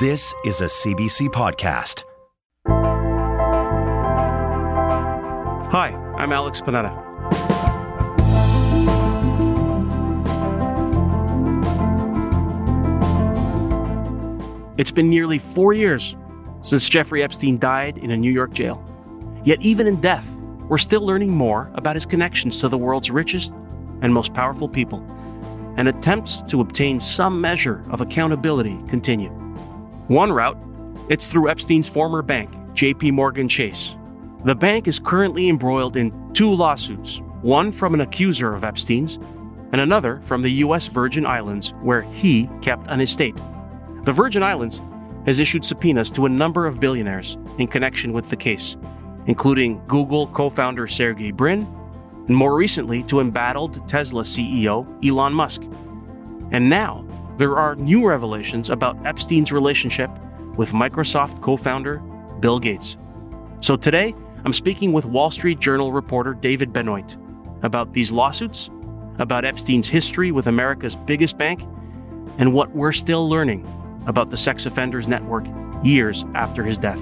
This is a CBC podcast. Hi, I'm Alex Panetta. It's been nearly four years since Jeffrey Epstein died in a New York jail. Yet, even in death, we're still learning more about his connections to the world's richest and most powerful people, and attempts to obtain some measure of accountability continue. One route, it's through Epstein's former bank, JP Morgan Chase. The bank is currently embroiled in two lawsuits, one from an accuser of Epstein's and another from the US Virgin Islands where he kept an estate. The Virgin Islands has issued subpoenas to a number of billionaires in connection with the case, including Google co-founder Sergey Brin and more recently to embattled Tesla CEO Elon Musk. And now there are new revelations about Epstein's relationship with Microsoft co founder Bill Gates. So today, I'm speaking with Wall Street Journal reporter David Benoit about these lawsuits, about Epstein's history with America's biggest bank, and what we're still learning about the sex offenders network years after his death.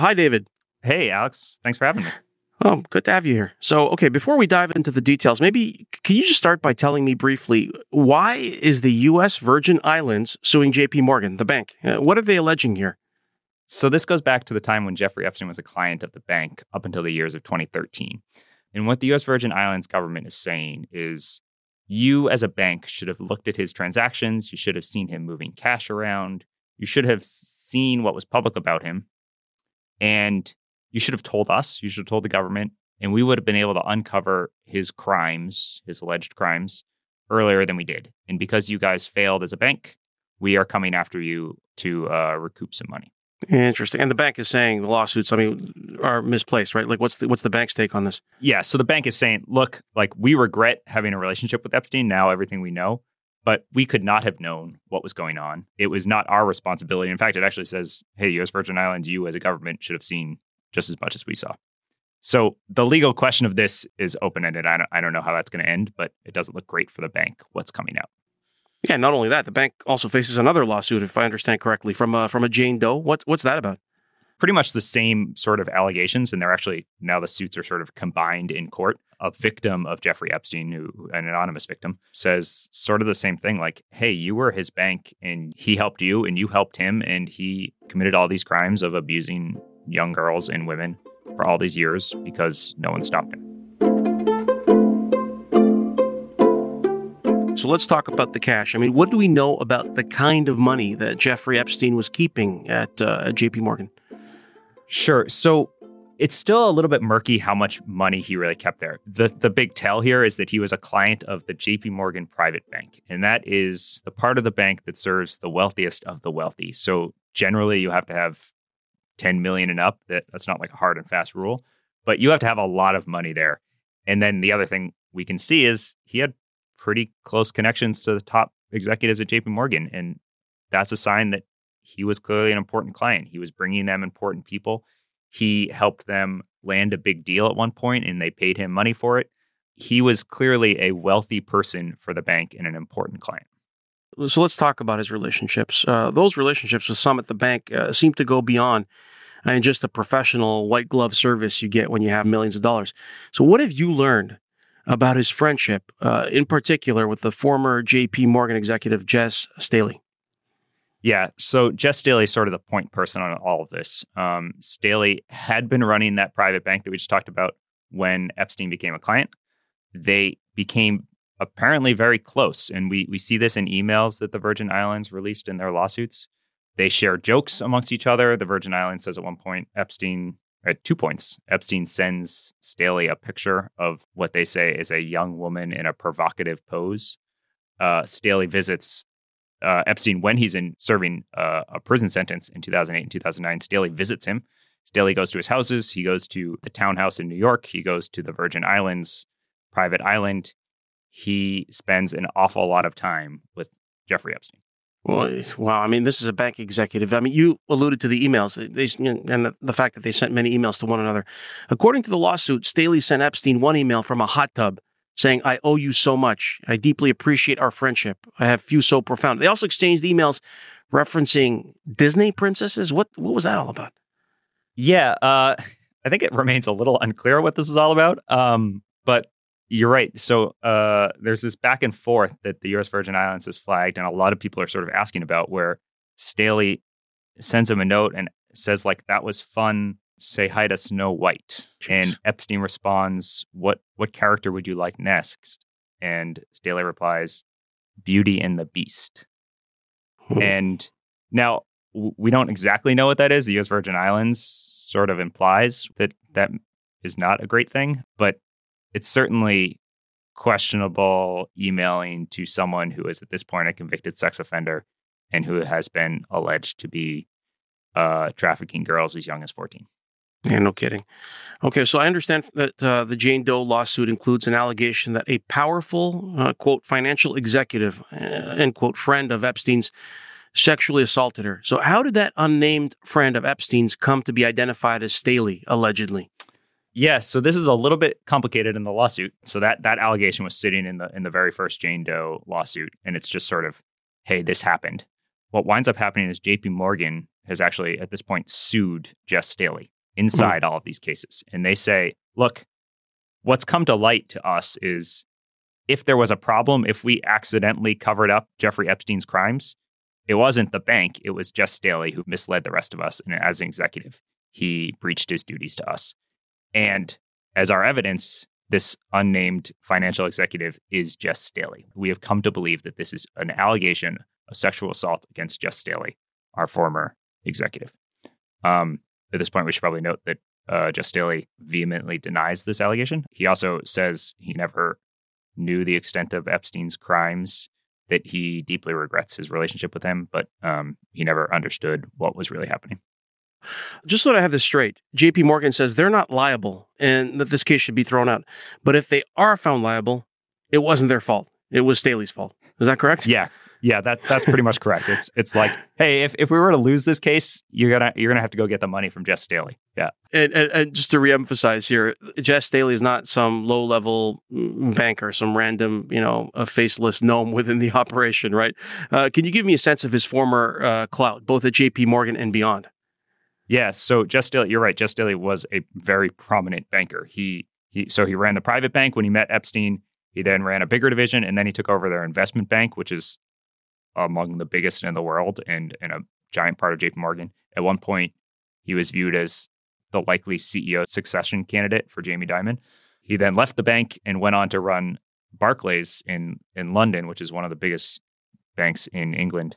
Hi, David. Hey, Alex. Thanks for having me. Oh, good to have you here. So, okay, before we dive into the details, maybe can you just start by telling me briefly why is the U.S. Virgin Islands suing J.P. Morgan, the bank? Uh, what are they alleging here? So, this goes back to the time when Jeffrey Epstein was a client of the bank up until the years of 2013. And what the U.S. Virgin Islands government is saying is you, as a bank, should have looked at his transactions. You should have seen him moving cash around. You should have seen what was public about him. And you should have told us, you should have told the government, and we would have been able to uncover his crimes, his alleged crimes, earlier than we did. And because you guys failed as a bank, we are coming after you to uh, recoup some money. Interesting. And the bank is saying the lawsuits, I mean, are misplaced, right? Like, what's the what's the bank's take on this? Yeah. So the bank is saying, look, like we regret having a relationship with Epstein. Now everything we know, but we could not have known what was going on. It was not our responsibility. In fact, it actually says, hey, U.S. Virgin Islands, you as a government should have seen just as much as we saw. So the legal question of this is open ended. I don't, I don't know how that's going to end, but it doesn't look great for the bank. What's coming out? Yeah, not only that, the bank also faces another lawsuit, if I understand correctly, from a, from a Jane Doe. What's what's that about? Pretty much the same sort of allegations, and they're actually now the suits are sort of combined in court. A victim of Jeffrey Epstein, who an anonymous victim, says sort of the same thing, like, "Hey, you were his bank, and he helped you, and you helped him, and he committed all these crimes of abusing young girls and women for all these years because no one stopped him." So let's talk about the cash. I mean, what do we know about the kind of money that Jeffrey Epstein was keeping at, uh, at JP Morgan? Sure. So it's still a little bit murky how much money he really kept there. The the big tell here is that he was a client of the JP Morgan private bank, and that is the part of the bank that serves the wealthiest of the wealthy. So generally you have to have 10 million and up. That that's not like a hard and fast rule, but you have to have a lot of money there. And then the other thing we can see is he had pretty close connections to the top executives at JP Morgan. And that's a sign that he was clearly an important client. He was bringing them important people. He helped them land a big deal at one point and they paid him money for it. He was clearly a wealthy person for the bank and an important client. So let's talk about his relationships. Uh, those relationships with some at the bank uh, seem to go beyond I mean, just the professional white glove service you get when you have millions of dollars. So, what have you learned about his friendship, uh, in particular with the former JP Morgan executive, Jess Staley. Yeah, so Jess Staley is sort of the point person on all of this. Um, Staley had been running that private bank that we just talked about when Epstein became a client. They became apparently very close, and we we see this in emails that the Virgin Islands released in their lawsuits. They share jokes amongst each other. The Virgin Islands says at one point, Epstein, at two points, Epstein sends Staley a picture of what they say is a young woman in a provocative pose. Uh, Staley visits uh, Epstein when he's in serving uh, a prison sentence in 2008 and 2009. Staley visits him. Staley goes to his houses. He goes to the townhouse in New York. He goes to the Virgin Islands private island. He spends an awful lot of time with Jeffrey Epstein. Well, wow. I mean, this is a bank executive. I mean, you alluded to the emails they, and the, the fact that they sent many emails to one another. According to the lawsuit, Staley sent Epstein one email from a hot tub saying, I owe you so much. I deeply appreciate our friendship. I have few so profound. They also exchanged emails referencing Disney princesses. What, what was that all about? Yeah. Uh, I think it remains a little unclear what this is all about. Um, but you're right. So uh, there's this back and forth that the U.S. Virgin Islands has flagged, and a lot of people are sort of asking about, where Staley sends him a note and says like, "That was fun. Say hi to Snow White." Jeez. And Epstein responds, "What what character would you like next?" And Staley replies, "Beauty and the Beast." Hmm. And now we don't exactly know what that is. The U.S. Virgin Islands sort of implies that that is not a great thing, but it's certainly questionable emailing to someone who is at this point a convicted sex offender and who has been alleged to be uh, trafficking girls as young as 14. Yeah, no kidding. Okay, so I understand that uh, the Jane Doe lawsuit includes an allegation that a powerful, uh, quote, financial executive, uh, end quote, friend of Epstein's sexually assaulted her. So, how did that unnamed friend of Epstein's come to be identified as Staley, allegedly? Yes, so this is a little bit complicated in the lawsuit. So that that allegation was sitting in the in the very first Jane Doe lawsuit, and it's just sort of, hey, this happened. What winds up happening is J.P. Morgan has actually at this point sued Jess Staley inside all of these cases, and they say, look, what's come to light to us is if there was a problem, if we accidentally covered up Jeffrey Epstein's crimes, it wasn't the bank, it was Jess Staley who misled the rest of us, and as an executive, he breached his duties to us. And as our evidence, this unnamed financial executive is Jess Staley. We have come to believe that this is an allegation of sexual assault against Jess Staley, our former executive. Um, at this point, we should probably note that uh, Jess Staley vehemently denies this allegation. He also says he never knew the extent of Epstein's crimes, that he deeply regrets his relationship with him, but um, he never understood what was really happening. Just so that I have this straight, JP Morgan says they're not liable and that this case should be thrown out. But if they are found liable, it wasn't their fault. It was Staley's fault. Is that correct? Yeah. Yeah, that that's pretty much correct. It's it's like, hey, if, if we were to lose this case, you're gonna you're gonna have to go get the money from Jess Staley. Yeah, and, and, and just to reemphasize here, Jess Staley is not some low level banker, some random you know a faceless gnome within the operation, right? Uh, can you give me a sense of his former uh, clout, both at J.P. Morgan and beyond? Yeah, so Jess Staley, you're right. Jess Staley was a very prominent banker. He he so he ran the private bank when he met Epstein. He then ran a bigger division, and then he took over their investment bank, which is among the biggest in the world and, and a giant part of JP Morgan. At one point, he was viewed as the likely CEO succession candidate for Jamie Dimon. He then left the bank and went on to run Barclays in in London, which is one of the biggest banks in England.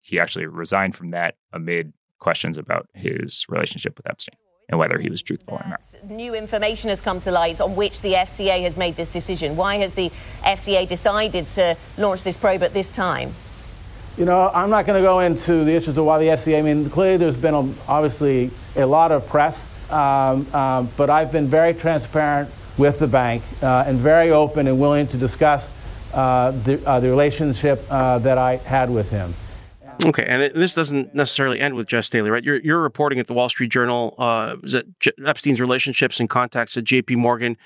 He actually resigned from that amid questions about his relationship with Epstein and whether he was truthful or not. New information has come to light on which the FCA has made this decision. Why has the FCA decided to launch this probe at this time? You know, I'm not going to go into the issues of why the FCA. I mean, clearly there's been a, obviously a lot of press, um, um, but I've been very transparent with the bank uh, and very open and willing to discuss uh, the, uh, the relationship uh, that I had with him. Okay, and it, this doesn't necessarily end with Jess Staley, right? You're, you're reporting at the Wall Street Journal uh, that J- Epstein's relationships and contacts at J.P. Morgan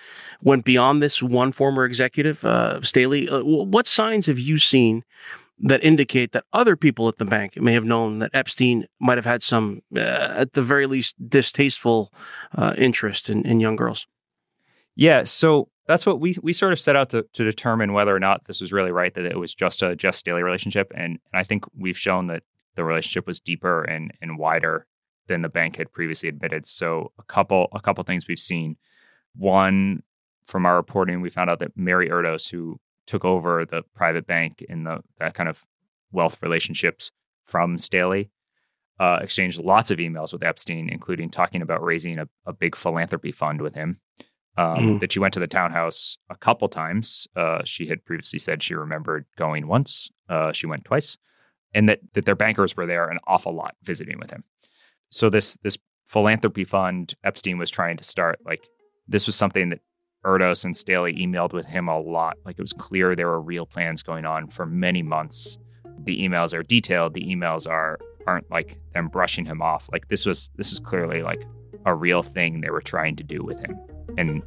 went beyond this one former executive, uh, Staley. Uh, what signs have you seen that indicate that other people at the bank may have known that Epstein might have had some, uh, at the very least, distasteful uh, interest in, in young girls? Yeah, so that's what we we sort of set out to, to determine whether or not this was really right that it was just a Jess Staley relationship, and, and I think we've shown that the relationship was deeper and and wider than the bank had previously admitted. So a couple a couple things we've seen. One from our reporting, we found out that Mary Erdoes, who took over the private bank in the that kind of wealth relationships from Staley, uh, exchanged lots of emails with Epstein, including talking about raising a, a big philanthropy fund with him. Um, Mm. That she went to the townhouse a couple times. Uh, she had previously said she remembered going once. Uh, she went twice, and that that their bankers were there an awful lot visiting with him. So this this philanthropy fund Epstein was trying to start, like this was something that Erdoes and Staley emailed with him a lot. Like it was clear there were real plans going on for many months. The emails are detailed. The emails are aren't like them brushing him off. Like this was this is clearly like a real thing they were trying to do with him. And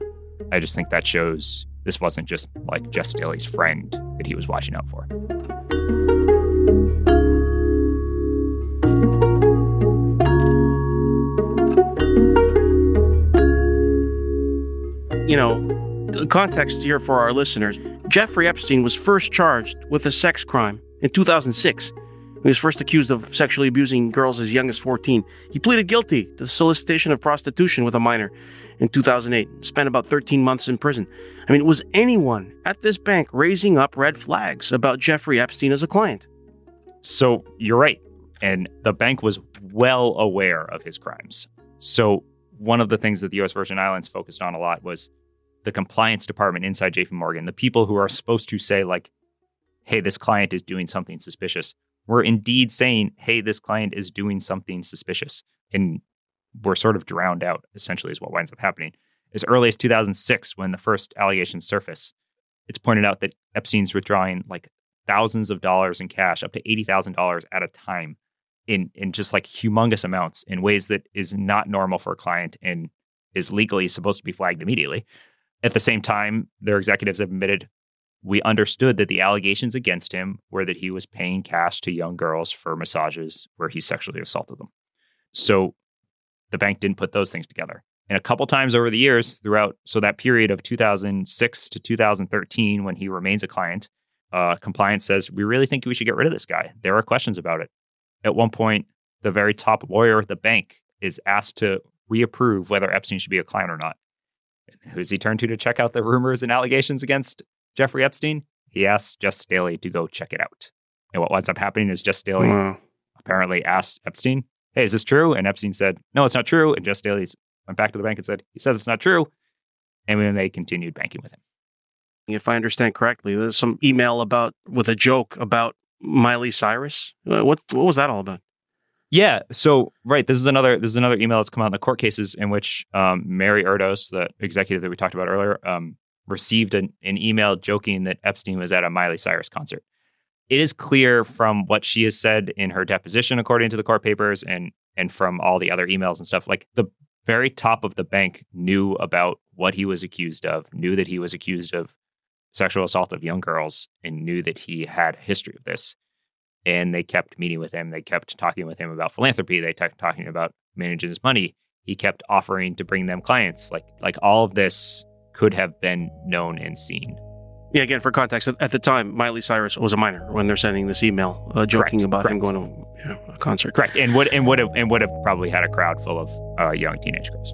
I just think that shows this wasn't just like Jess Staley's friend that he was watching out for. You know, context here for our listeners. Jeffrey Epstein was first charged with a sex crime in 2006. He was first accused of sexually abusing girls as young as 14. He pleaded guilty to the solicitation of prostitution with a minor in 2008. Spent about 13 months in prison. I mean, was anyone at this bank raising up red flags about Jeffrey Epstein as a client? So you're right. And the bank was well aware of his crimes. So one of the things that the US Virgin Islands focused on a lot was the compliance department inside JP Morgan, the people who are supposed to say, like, hey, this client is doing something suspicious, were indeed saying, hey, this client is doing something suspicious. And we're sort of drowned out, essentially, is what winds up happening. As early as 2006, when the first allegations surface, it's pointed out that Epstein's withdrawing like thousands of dollars in cash, up to $80,000 at a time in in just like humongous amounts in ways that is not normal for a client and is legally supposed to be flagged immediately. At the same time, their executives have admitted we understood that the allegations against him were that he was paying cash to young girls for massages where he sexually assaulted them. So the bank didn't put those things together. And a couple times over the years throughout, so that period of 2006 to 2013, when he remains a client, uh, compliance says, we really think we should get rid of this guy. There are questions about it. At one point, the very top lawyer at the bank is asked to reapprove whether Epstein should be a client or not. Who's he turned to to check out the rumors and allegations against Jeffrey Epstein? He asks Jess Staley to go check it out. And what winds up happening is Jess Staley Wow. apparently asked Epstein, Hey, is this true? And Epstein said, No, it's not true. And Jess Staley went back to the bank and said, He says it's not true. And then they continued banking with him. If I understand correctly, there's some email about with a joke about Miley Cyrus. Uh, What what was that all about? Yeah. So right, this is another this is another email that's come out in the court cases in which um, Mary Erdoes, the executive that we talked about earlier, um, received an, an email joking that Epstein was at a Miley Cyrus concert. It is clear from what she has said in her deposition, according to the court papers, and and from all the other emails and stuff, like the very top of the bank knew about what he was accused of, knew that he was accused of sexual assault of young girls, and knew that he had a history of this and they kept meeting with him. They kept talking with him about philanthropy. They kept talking about managing his money. He kept offering to bring them clients. Like like all of this could have been known and seen. Yeah, again, for context, at, the time, Miley Cyrus was a minor when they're sending this email uh, joking Correct, about him going to you know, a concert. Correct, and would and would have and would have probably had a crowd full of uh, young teenage girls.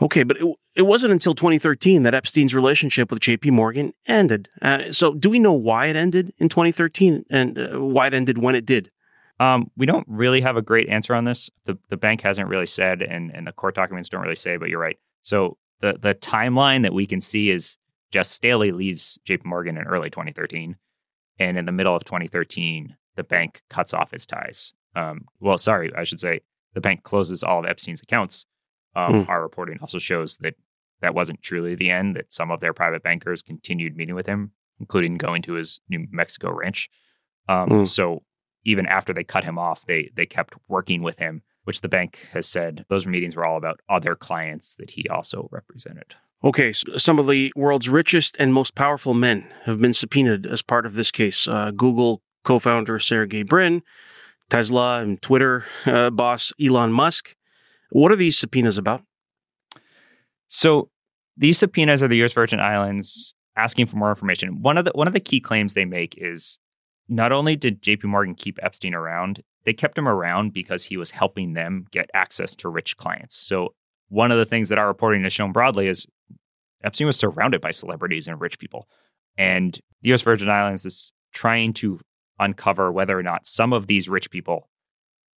Okay, but it, it wasn't until 2013 that Epstein's relationship with JP Morgan ended. Uh, so, do we know why it ended in 2013 and uh, why it ended when it did? Um, we don't really have a great answer on this. The the bank hasn't really said, and, and the court documents don't really say. But you're right. So the the timeline that we can see is Jess Staley leaves J.P. Morgan in early 2013, and in the middle of 2013, the bank cuts off his ties. Um, well, sorry, I should say the bank closes all of Epstein's accounts. Um, Our reporting also shows that that wasn't truly the end. That some of their private bankers continued meeting with him, including going to his New Mexico ranch. Um, Mm. So even after they cut him off, they they kept working with him. which the bank has said those meetings were all about other clients that he also represented. Okay, so some of the world's richest and most powerful men have been subpoenaed as part of this case. Uh, Google co founder Sergey Brin, Tesla and Twitter uh, boss Elon Musk. What are these subpoenas about? So, these subpoenas are the U.S. Virgin Islands asking for more information. One of the one of the key claims they make is not only did J.P. Morgan keep Epstein around, they kept him around because he was helping them get access to rich clients. So one of the things that our reporting has shown broadly is Epstein was surrounded by celebrities and rich people. And the US Virgin Islands is trying to uncover whether or not some of these rich people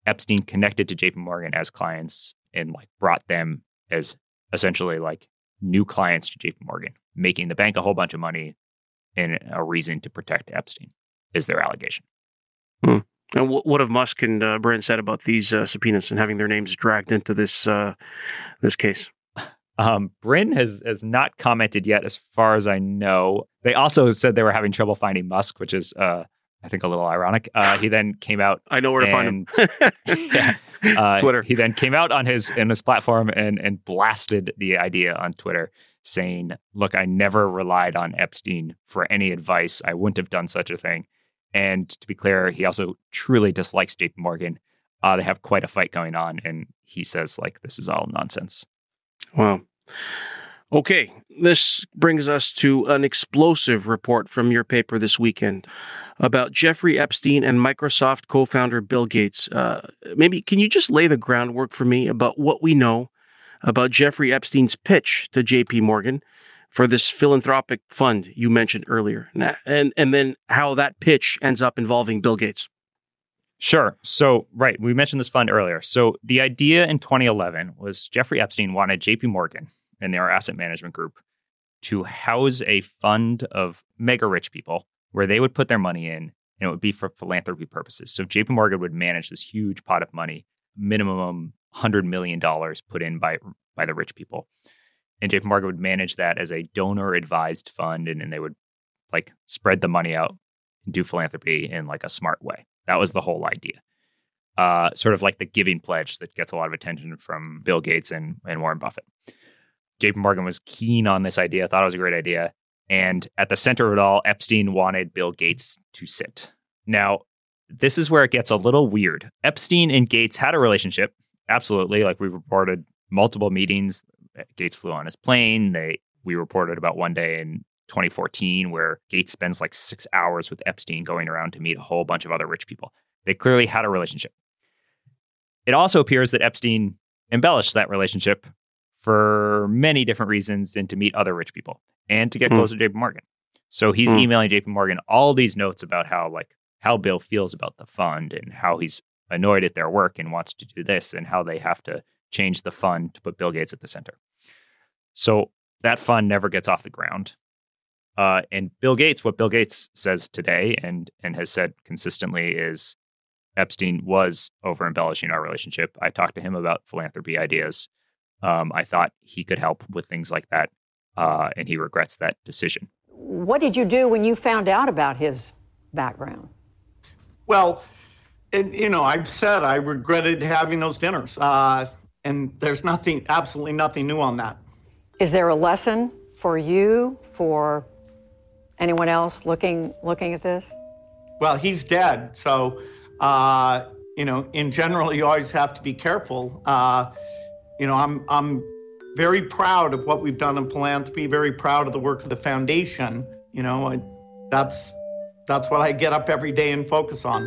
Epstein connected to JP Morgan as clients and like brought them as essentially like new clients to JP Morgan, making the bank a whole bunch of money and a reason to protect Epstein is their allegation. Hmm. And what have Musk and uh, Brin said about these uh, subpoenas and having their names dragged into this uh, this case? Um, Brin has has not commented yet, as far as I know. They also said they were having trouble finding Musk, which is, uh, I think, a little ironic. Uh, he then came out. I know where to find him. yeah, uh, Twitter. He then came out on his in his platform and and blasted the idea on Twitter, saying, "Look, I never relied on Epstein for any advice. I wouldn't have done such a thing." And to be clear, he also truly dislikes JP Morgan. Uh, they have quite a fight going on, and he says like this is all nonsense. Wow. Okay, this brings us to an explosive report from your paper this weekend about Jeffrey Epstein and Microsoft co founder Bill Gates. Uh, maybe can you just lay the groundwork for me about what we know about Jeffrey Epstein's pitch to JP Morgan for this philanthropic fund you mentioned earlier, and, and then how that pitch ends up involving Bill Gates? Sure. So, right, we mentioned this fund earlier. So, the idea in 2011 was Jeffrey Epstein wanted JP Morgan and their asset management group to house a fund of mega rich people where they would put their money in and it would be for philanthropy purposes. So, JP Morgan would manage this huge pot of money, minimum $100 million put in by, by the rich people. And JP Morgan would manage that as a donor advised fund and, and they would like spread the money out and do philanthropy in like a smart way. That was the whole idea. Uh, sort of like the giving pledge that gets a lot of attention from Bill Gates and, and Warren Buffett. JP Morgan was keen on this idea, thought it was a great idea. And at the center of it all, Epstein wanted Bill Gates to sit. Now, this is where it gets a little weird. Epstein and Gates had a relationship, absolutely. Like we reported multiple meetings. Gates flew on his plane. They we reported about one day in 2014 where Gates spends like six hours with Epstein going around to meet a whole bunch of other rich people. They clearly had a relationship. It also appears that Epstein embellished that relationship for many different reasons and to meet other rich people and to get closer to JP Morgan. So he's Hmm. emailing JP Morgan all these notes about how like how Bill feels about the fund and how he's annoyed at their work and wants to do this and how they have to change the fund to put Bill Gates at the center. So that fund never gets off the ground. Uh, and Bill Gates, what Bill Gates says today and and has said consistently is Epstein was over embellishing our relationship. I talked to him about philanthropy ideas. Um, I thought he could help with things like that, uh, and he regrets that decision. What did you do when you found out about his background? Well, and, you know, I've said I regretted having those dinners, uh, and there's nothing, absolutely nothing new on that. Is there a lesson for you, for anyone else looking looking at this? Well, he's dead, so uh, you know, in general, you always have to be careful. Uh, you know, I'm I'm very proud of what we've done in philanthropy. Very proud of the work of the foundation. You know, I, that's that's what I get up every day and focus on.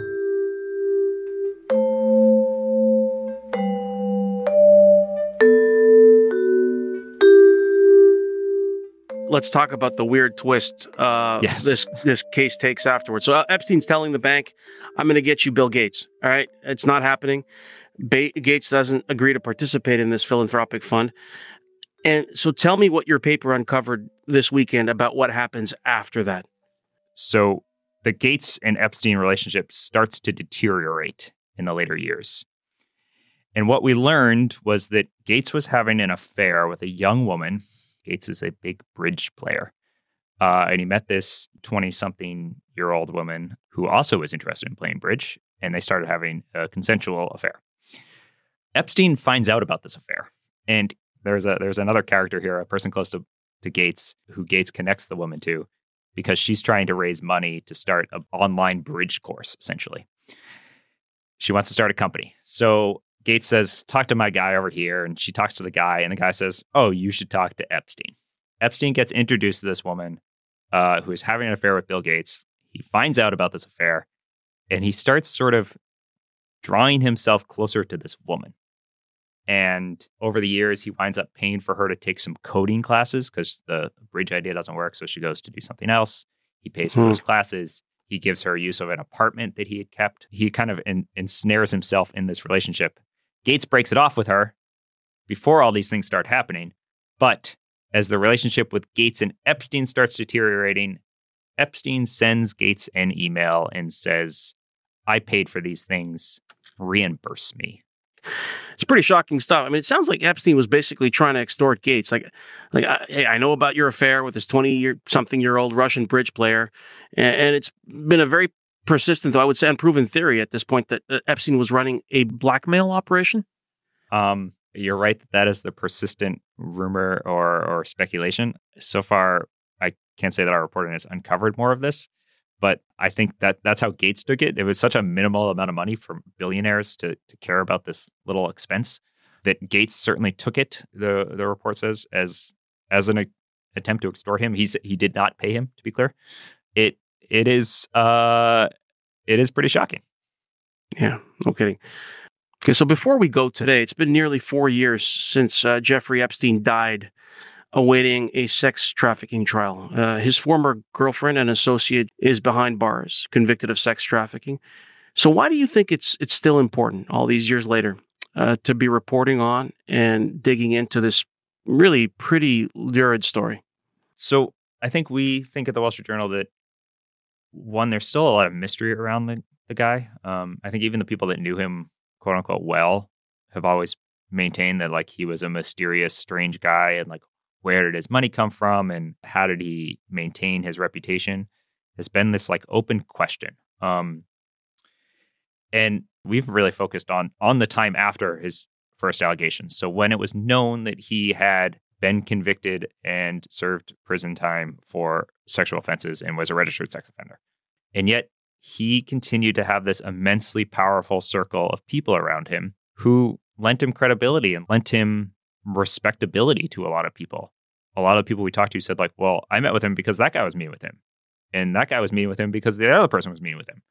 let's talk about the weird twist uh, Yes. this this case takes afterwards. So uh, Epstein's telling the bank, "I'm going to get you Bill Gates." All right, it's not happening. Ba- Gates doesn't agree to participate in this philanthropic fund. And so, tell me what your paper uncovered this weekend about what happens after that. So the Gates and Epstein relationship starts to deteriorate in the later years. And what we learned was that Gates was having an affair with a young woman. Gates is a big bridge player. Uh, and he met this 20 something year old woman who also was interested in playing bridge. And they started having a consensual affair. Epstein finds out about this affair, and there's a there's another character here, a person close to to Gates, who Gates connects the woman to, because she's trying to raise money to start an online bridge course, essentially. She wants to start a company. So Gates says, Talk to my guy over here. And she talks to the guy, and the guy says, Oh, you should talk to Epstein. Epstein gets introduced to this woman uh, who is having an affair with Bill Gates. He finds out about this affair, and he starts sort of drawing himself closer to this woman. And over the years, he winds up paying for her to take some coding classes because the bridge idea doesn't work. So she goes to do something else. He pays for Hmm. those classes. He gives her use of an apartment that he had kept. He kind of en- ensnares himself in this relationship. Gates breaks it off with her before all these things start happening. But as the relationship with Gates and Epstein starts deteriorating, Epstein sends Gates an email and says, I paid for these things. Reimburse me. It's pretty shocking stuff. I mean, it sounds like Epstein was basically trying to extort Gates. Like, like, hey, I know about your affair with this twenty-year something year old Russian bridge player, and, and it's been a very persistent, though I would say, unproven theory at this point that uh, Epstein was running a blackmail operation. Um, you're right that that is the persistent rumor or or speculation. So far, I can't say that our reporting has uncovered more of this, but I think that that's how Gates took it. It was such a minimal amount of money for billionaires to to care about this little expense that Gates certainly took it. The the report says as as an attempt to extort him. He's he did not pay him. To be clear, it it is uh it is pretty shocking. Yeah, no kidding. Okay, so before we go today, it's been nearly four years since uh, Jeffrey Epstein died, awaiting a sex trafficking trial. Uh, his former girlfriend and associate is behind bars, convicted of sex trafficking. So, why do you think it's it's still important all these years later uh, to be reporting on and digging into this really pretty lurid story? So I think we think at the Wall Street Journal that one, there's still a lot of mystery around the, the guy. Um, I think even the people that knew him, quote unquote, well, have always maintained that like he was a mysterious, strange guy and like where did his money come from and how did he maintain his reputation has been this like open question. Um, and we've really focused on on the time after his first allegations. So when it was known that he had been convicted and served prison time for sexual offenses and was a registered sex offender. And yet he continued to have this immensely powerful circle of people around him who lent him credibility and lent him respectability to a lot of people. A lot of people we talked to said, like, well, I met with him because that guy was meeting with him. And that guy was meeting with him because the other person was meeting with him.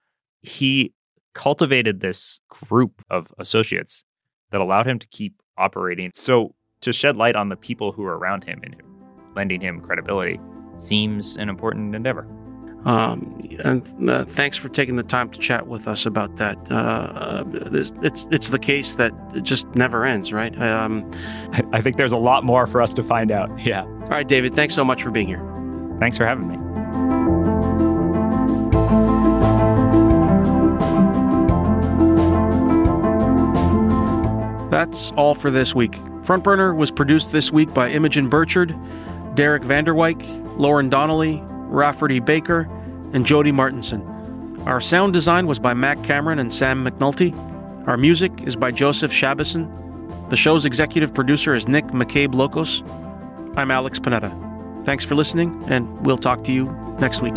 He cultivated this group of associates that allowed him to keep operating. So to shed light on the people who are around him and lending him credibility seems an important endeavor. Um, and uh, thanks for taking the time to chat with us about that. Uh, uh, it's it's the case that it just never ends, right? Um, I think there's a lot more for us to find out. Yeah. All right, David. Thanks so much for being here. Thanks for having me. That's all for this week. Front Burner was produced this week by Imogen Burchard, Derek Vanderwyk, Lauren Donnelly, Rafferty Baker, and Jody Martinson. Our sound design was by Mac Cameron and Sam McNulty. Our music is by Joseph Shabason. The show's executive producer is Nick McCabe-Lococo. I'm Alex Panetta. Thanks for listening, and we'll talk to you next week.